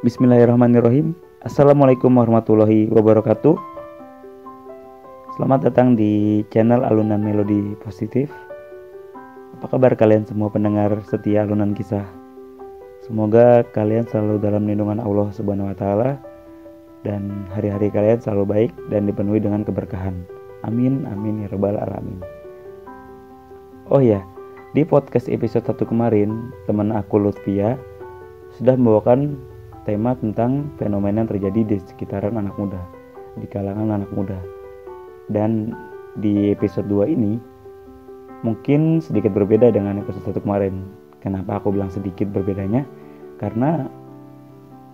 Bismillahirrahmanirrahim. Assalamualaikum warahmatullahi wabarakatuh. Selamat datang di channel Alunan Melodi Positif. Apa kabar kalian semua pendengar setia Alunan Kisah? Semoga kalian selalu dalam lindungan Allah Subhanahu wa taala dan hari-hari kalian selalu baik dan dipenuhi dengan keberkahan. Amin amin ya rabbal alamin. Oh ya, di podcast episode 1 kemarin, teman aku Lutfia sudah membawakan tema tentang fenomena yang terjadi di sekitaran anak muda, di kalangan anak muda. Dan di episode 2 ini mungkin sedikit berbeda dengan episode 1 kemarin. Kenapa aku bilang sedikit berbedanya? Karena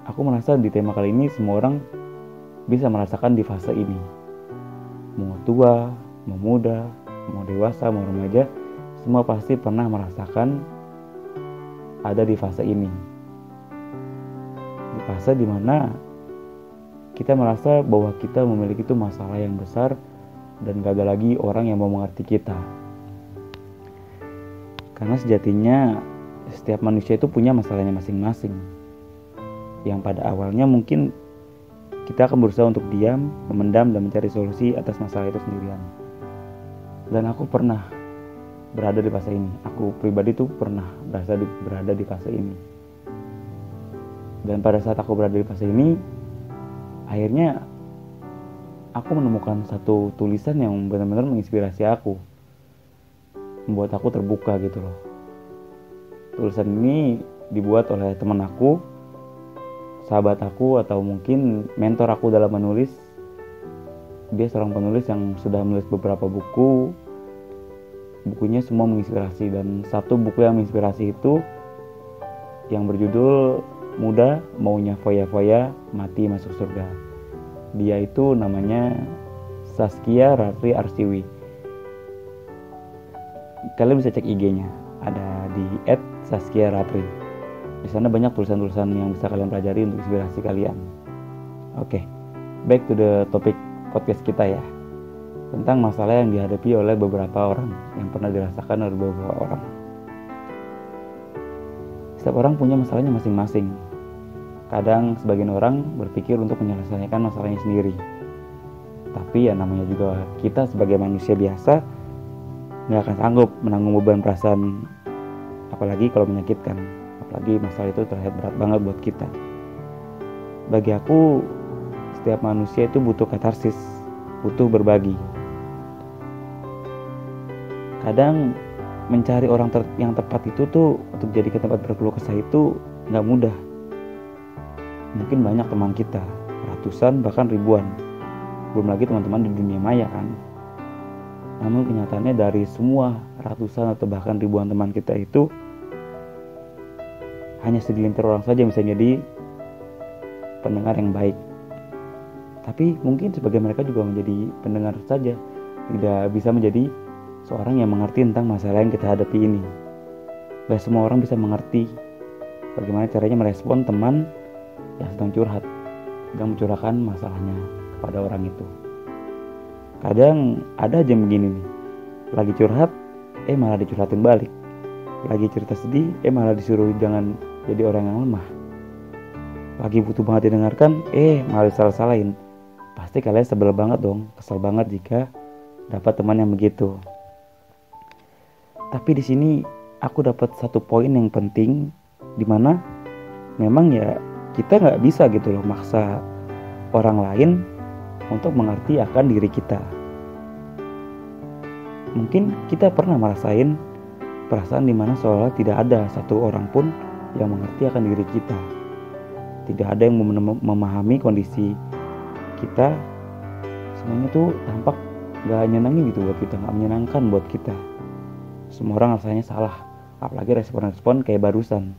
aku merasa di tema kali ini semua orang bisa merasakan di fase ini. Mau tua, mau muda, mau dewasa, mau remaja, semua pasti pernah merasakan ada di fase ini. Di fase di mana kita merasa bahwa kita memiliki itu masalah yang besar dan gak ada lagi orang yang mau mengerti kita. Karena sejatinya setiap manusia itu punya masalahnya masing-masing. Yang pada awalnya mungkin kita akan berusaha untuk diam, memendam, dan mencari solusi atas masalah itu sendirian. Dan aku pernah berada di fase ini. Aku pribadi tuh pernah berasa di, berada di fase ini. Dan pada saat aku berada di fase ini, akhirnya aku menemukan satu tulisan yang benar-benar menginspirasi aku. Membuat aku terbuka gitu loh. Tulisan ini dibuat oleh teman aku, sahabat aku atau mungkin mentor aku dalam menulis. Dia seorang penulis yang sudah menulis beberapa buku, bukunya semua menginspirasi dan satu buku yang menginspirasi itu yang berjudul Muda Maunya Foya-Foya Mati Masuk Surga. Dia itu namanya Saskia Ratri Arsiwi. Kalian bisa cek IG-nya, ada di @saskia_ratri. Di sana banyak tulisan-tulisan yang bisa kalian pelajari untuk inspirasi kalian. Oke, okay, back to the topic podcast kita ya tentang masalah yang dihadapi oleh beberapa orang yang pernah dirasakan oleh beberapa orang. Setiap orang punya masalahnya masing-masing. Kadang sebagian orang berpikir untuk menyelesaikan masalahnya sendiri. Tapi ya namanya juga kita sebagai manusia biasa nggak akan sanggup menanggung beban perasaan apalagi kalau menyakitkan. Apalagi masalah itu terlihat berat banget buat kita. Bagi aku setiap manusia itu butuh katarsis butuh berbagi. Kadang mencari orang yang tepat itu tuh untuk jadi ke tempat berkeluh kesah itu nggak mudah mungkin banyak teman kita ratusan bahkan ribuan. Belum lagi teman-teman di dunia maya kan? Namun kenyataannya dari semua ratusan atau bahkan ribuan teman kita itu hanya segelintir orang saja yang bisa jadi pendengar yang baik. Tapi mungkin sebagian mereka juga menjadi pendengar saja tidak bisa menjadi seorang yang mengerti tentang masalah yang kita hadapi ini. Gak semua orang bisa mengerti bagaimana caranya merespon teman yang sedang curhat dan mencurahkan masalahnya kepada orang itu. Kadang ada aja begini nih, lagi curhat, eh malah dicurhatin balik. Lagi cerita sedih, eh malah disuruh jangan jadi orang yang lemah. Lagi butuh banget didengarkan, eh malah disalah-salahin. Pasti kalian sebel banget dong, kesel banget jika dapat teman yang begitu. Tapi di sini aku dapat satu poin yang penting di mana memang ya kita nggak bisa gitu loh maksa orang lain untuk mengerti akan diri kita. Mungkin kita pernah merasain perasaan di mana seolah tidak ada satu orang pun yang mengerti akan diri kita. Tidak ada yang memahami kondisi kita. Semuanya tuh tampak gak nyenangin gitu buat kita, gak menyenangkan buat kita semua orang rasanya salah apalagi respon-respon kayak barusan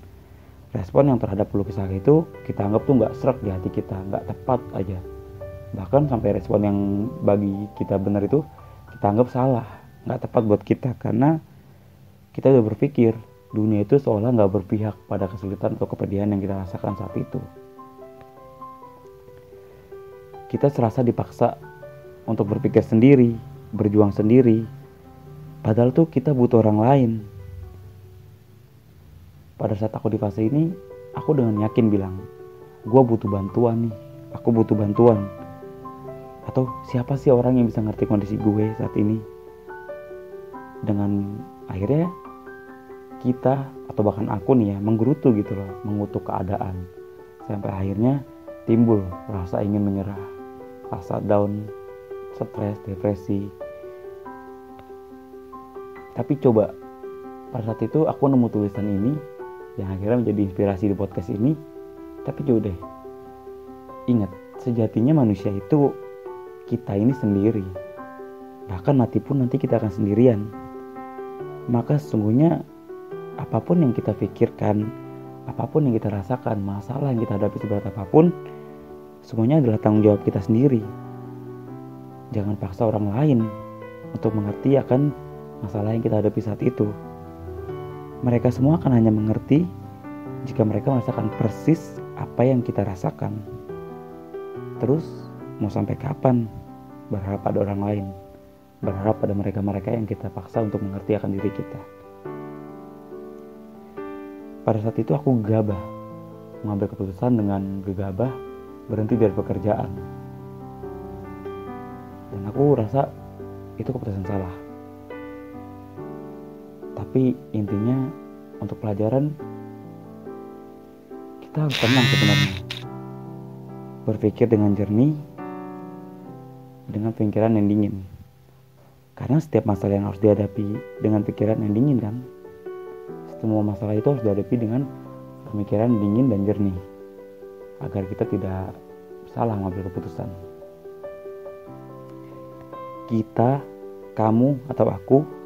respon yang terhadap keluh kesah itu kita anggap tuh nggak serak di hati kita nggak tepat aja. Bahkan sampai respon yang bagi kita benar itu kita anggap salah nggak tepat buat kita. Karena kita udah berpikir dunia itu seolah nggak berpihak pada kesulitan atau kepedihan yang kita rasakan saat itu. Kita serasa dipaksa untuk berpikir sendiri berjuang sendiri. Padahal tuh kita butuh orang lain. Pada saat aku di fase ini, aku dengan yakin bilang, gue butuh bantuan nih aku butuh bantuan. Atau siapa sih orang yang bisa ngerti kondisi gue saat ini? Dengan akhirnya kita atau bahkan aku nih ya menggerutu gitu loh mengutuk keadaan. Sampai akhirnya timbul rasa ingin menyerah rasa down stres depresi. Tapi coba pada saat itu aku nemu tulisan ini yang akhirnya menjadi inspirasi di podcast ini. Tapi coba deh. Ingat sejatinya manusia itu kita ini sendiri. Bahkan mati pun nanti kita akan sendirian. Maka sesungguhnya apa pun yang kita pikirkan apa pun yang kita rasakan masalah yang kita hadapi seberat apa pun semuanya adalah tanggung jawab kita sendiri. Jangan paksa orang lain untuk mengerti akan masalah yang kita hadapi saat itu mereka semua akan hanya mengerti jika mereka merasakan persis apa yang kita rasakan. Terus, mau sampai kapan berharap pada orang lain? Berharap pada mereka-mereka yang kita paksa untuk mengerti akan diri kita. Pada saat itu aku gegabah, mengambil keputusan dengan gegabah berhenti dari pekerjaan. Dan aku rasa itu keputusan salah tapi intinya untuk pelajaran kita harus tenang sebenarnya. Berpikir dengan jernih dengan pikiran yang dingin. Karena setiap masalah yang harus dihadapi dengan pikiran yang dingin kan? Semua masalah itu harus dihadapi dengan pemikiran dingin dan jernih. Agar kita tidak salah mengambil keputusan. Kita kamu atau aku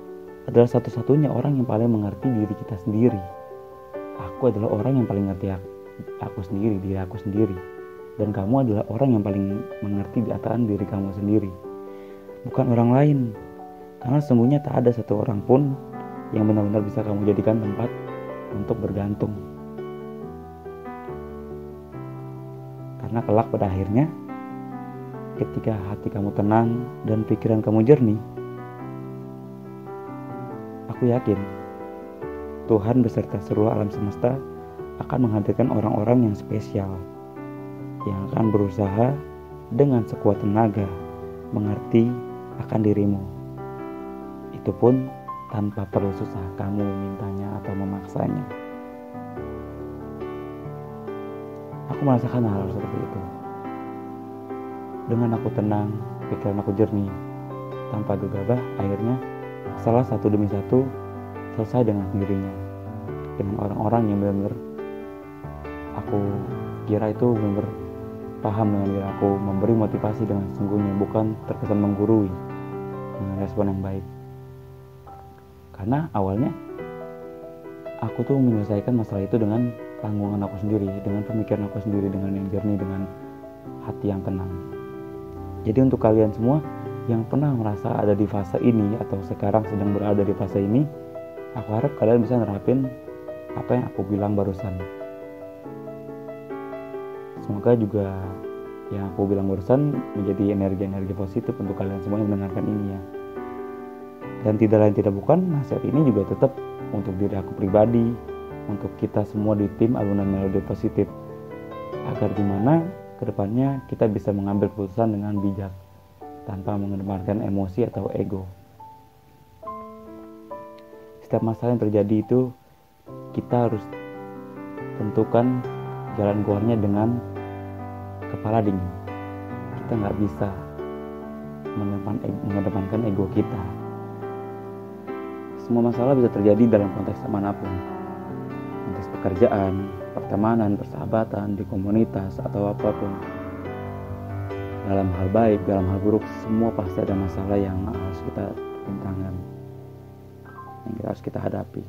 adalah satu-satunya orang yang paling mengerti diri kita sendiri. Aku adalah orang yang paling mengerti aku sendiri, diri aku sendiri. Dan kamu adalah orang yang paling mengerti atas diri kamu sendiri. Bukan orang lain. Karena sesungguhnya tak ada satu orang pun yang benar-benar bisa kamu jadikan tempat untuk bergantung. Karena kelak pada akhirnya, ketika hati kamu tenang dan pikiran kamu jernih, Aku yakin Tuhan beserta seluruh alam semesta akan menghadirkan orang-orang yang spesial yang akan berusaha dengan sekuat tenaga mengerti akan dirimu. Itu pun tanpa perlu susah kamu memintanya atau memaksanya. Aku merasakan hal, hal seperti itu. Dengan aku tenang, pikiran aku jernih, tanpa gegabah, akhirnya salah satu demi satu selesai dengan sendirinya. Dengan orang-orang yang benar-benar aku kira itu benar-benar paham dengan diri aku memberi motivasi dengan sungguhnya bukan terkesan menggurui dengan respon yang baik. Karena awalnya aku tuh menyelesaikan masalah itu dengan tanggungan aku sendiri dengan pemikiran aku sendiri dengan yang jernih dengan hati yang tenang. Jadi untuk kalian semua yang pernah merasa ada di fase ini atau sekarang sedang berada di fase ini, aku harap kalian bisa nerapin apa yang aku bilang barusan. Semoga juga yang aku bilang barusan menjadi energi-energi positif untuk kalian semua yang mendengarkan ini ya. Dan tidak lain tidak bukan, nasihat ini juga tetap untuk diri aku pribadi, untuk kita semua di tim alunan melodi positif. Agar gimana ke depannya kita bisa mengambil keputusan dengan bijak tanpa mengedepankan emosi atau ego. Setiap masalah yang terjadi itu kita harus tentukan jalan keluarnya dengan kepala dingin. Kita nggak bisa mengedepankan ego kita. Semua masalah bisa terjadi dalam konteks mana pun. Konteks pekerjaan, pertemanan, persahabatan, di komunitas, atau apa pun dalam hal baik, dalam hal buruk, semua pasti ada masalah yang harus kita rintangan, yang kita harus kita hadapi.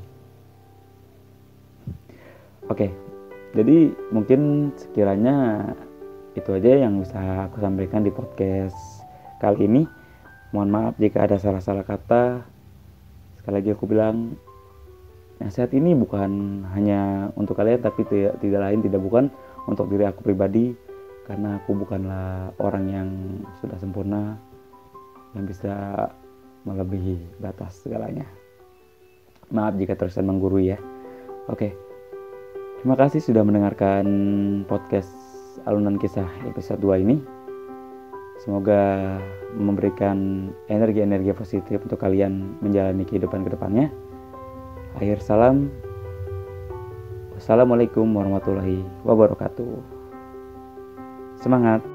Oke, jadi mungkin sekiranya itu aja yang bisa aku sampaikan di podcast kali ini. Mohon maaf jika ada salah-salah kata. Sekali lagi aku bilang, nasihat ini bukan hanya untuk kalian, tapi tidak, tidak lain, tidak bukan untuk diri aku pribadi karena aku bukanlah orang yang sudah sempurna yang bisa melebihi batas segalanya. Maaf jika terkesan menggurui ya. Oke. Terima kasih sudah mendengarkan podcast alunan kisah episode 2 ini. Semoga memberikan energi-energi positif untuk kalian menjalani kehidupan ke depannya. Akhir salam. Wassalamualaikum warahmatullahi wabarakatuh. Semangat!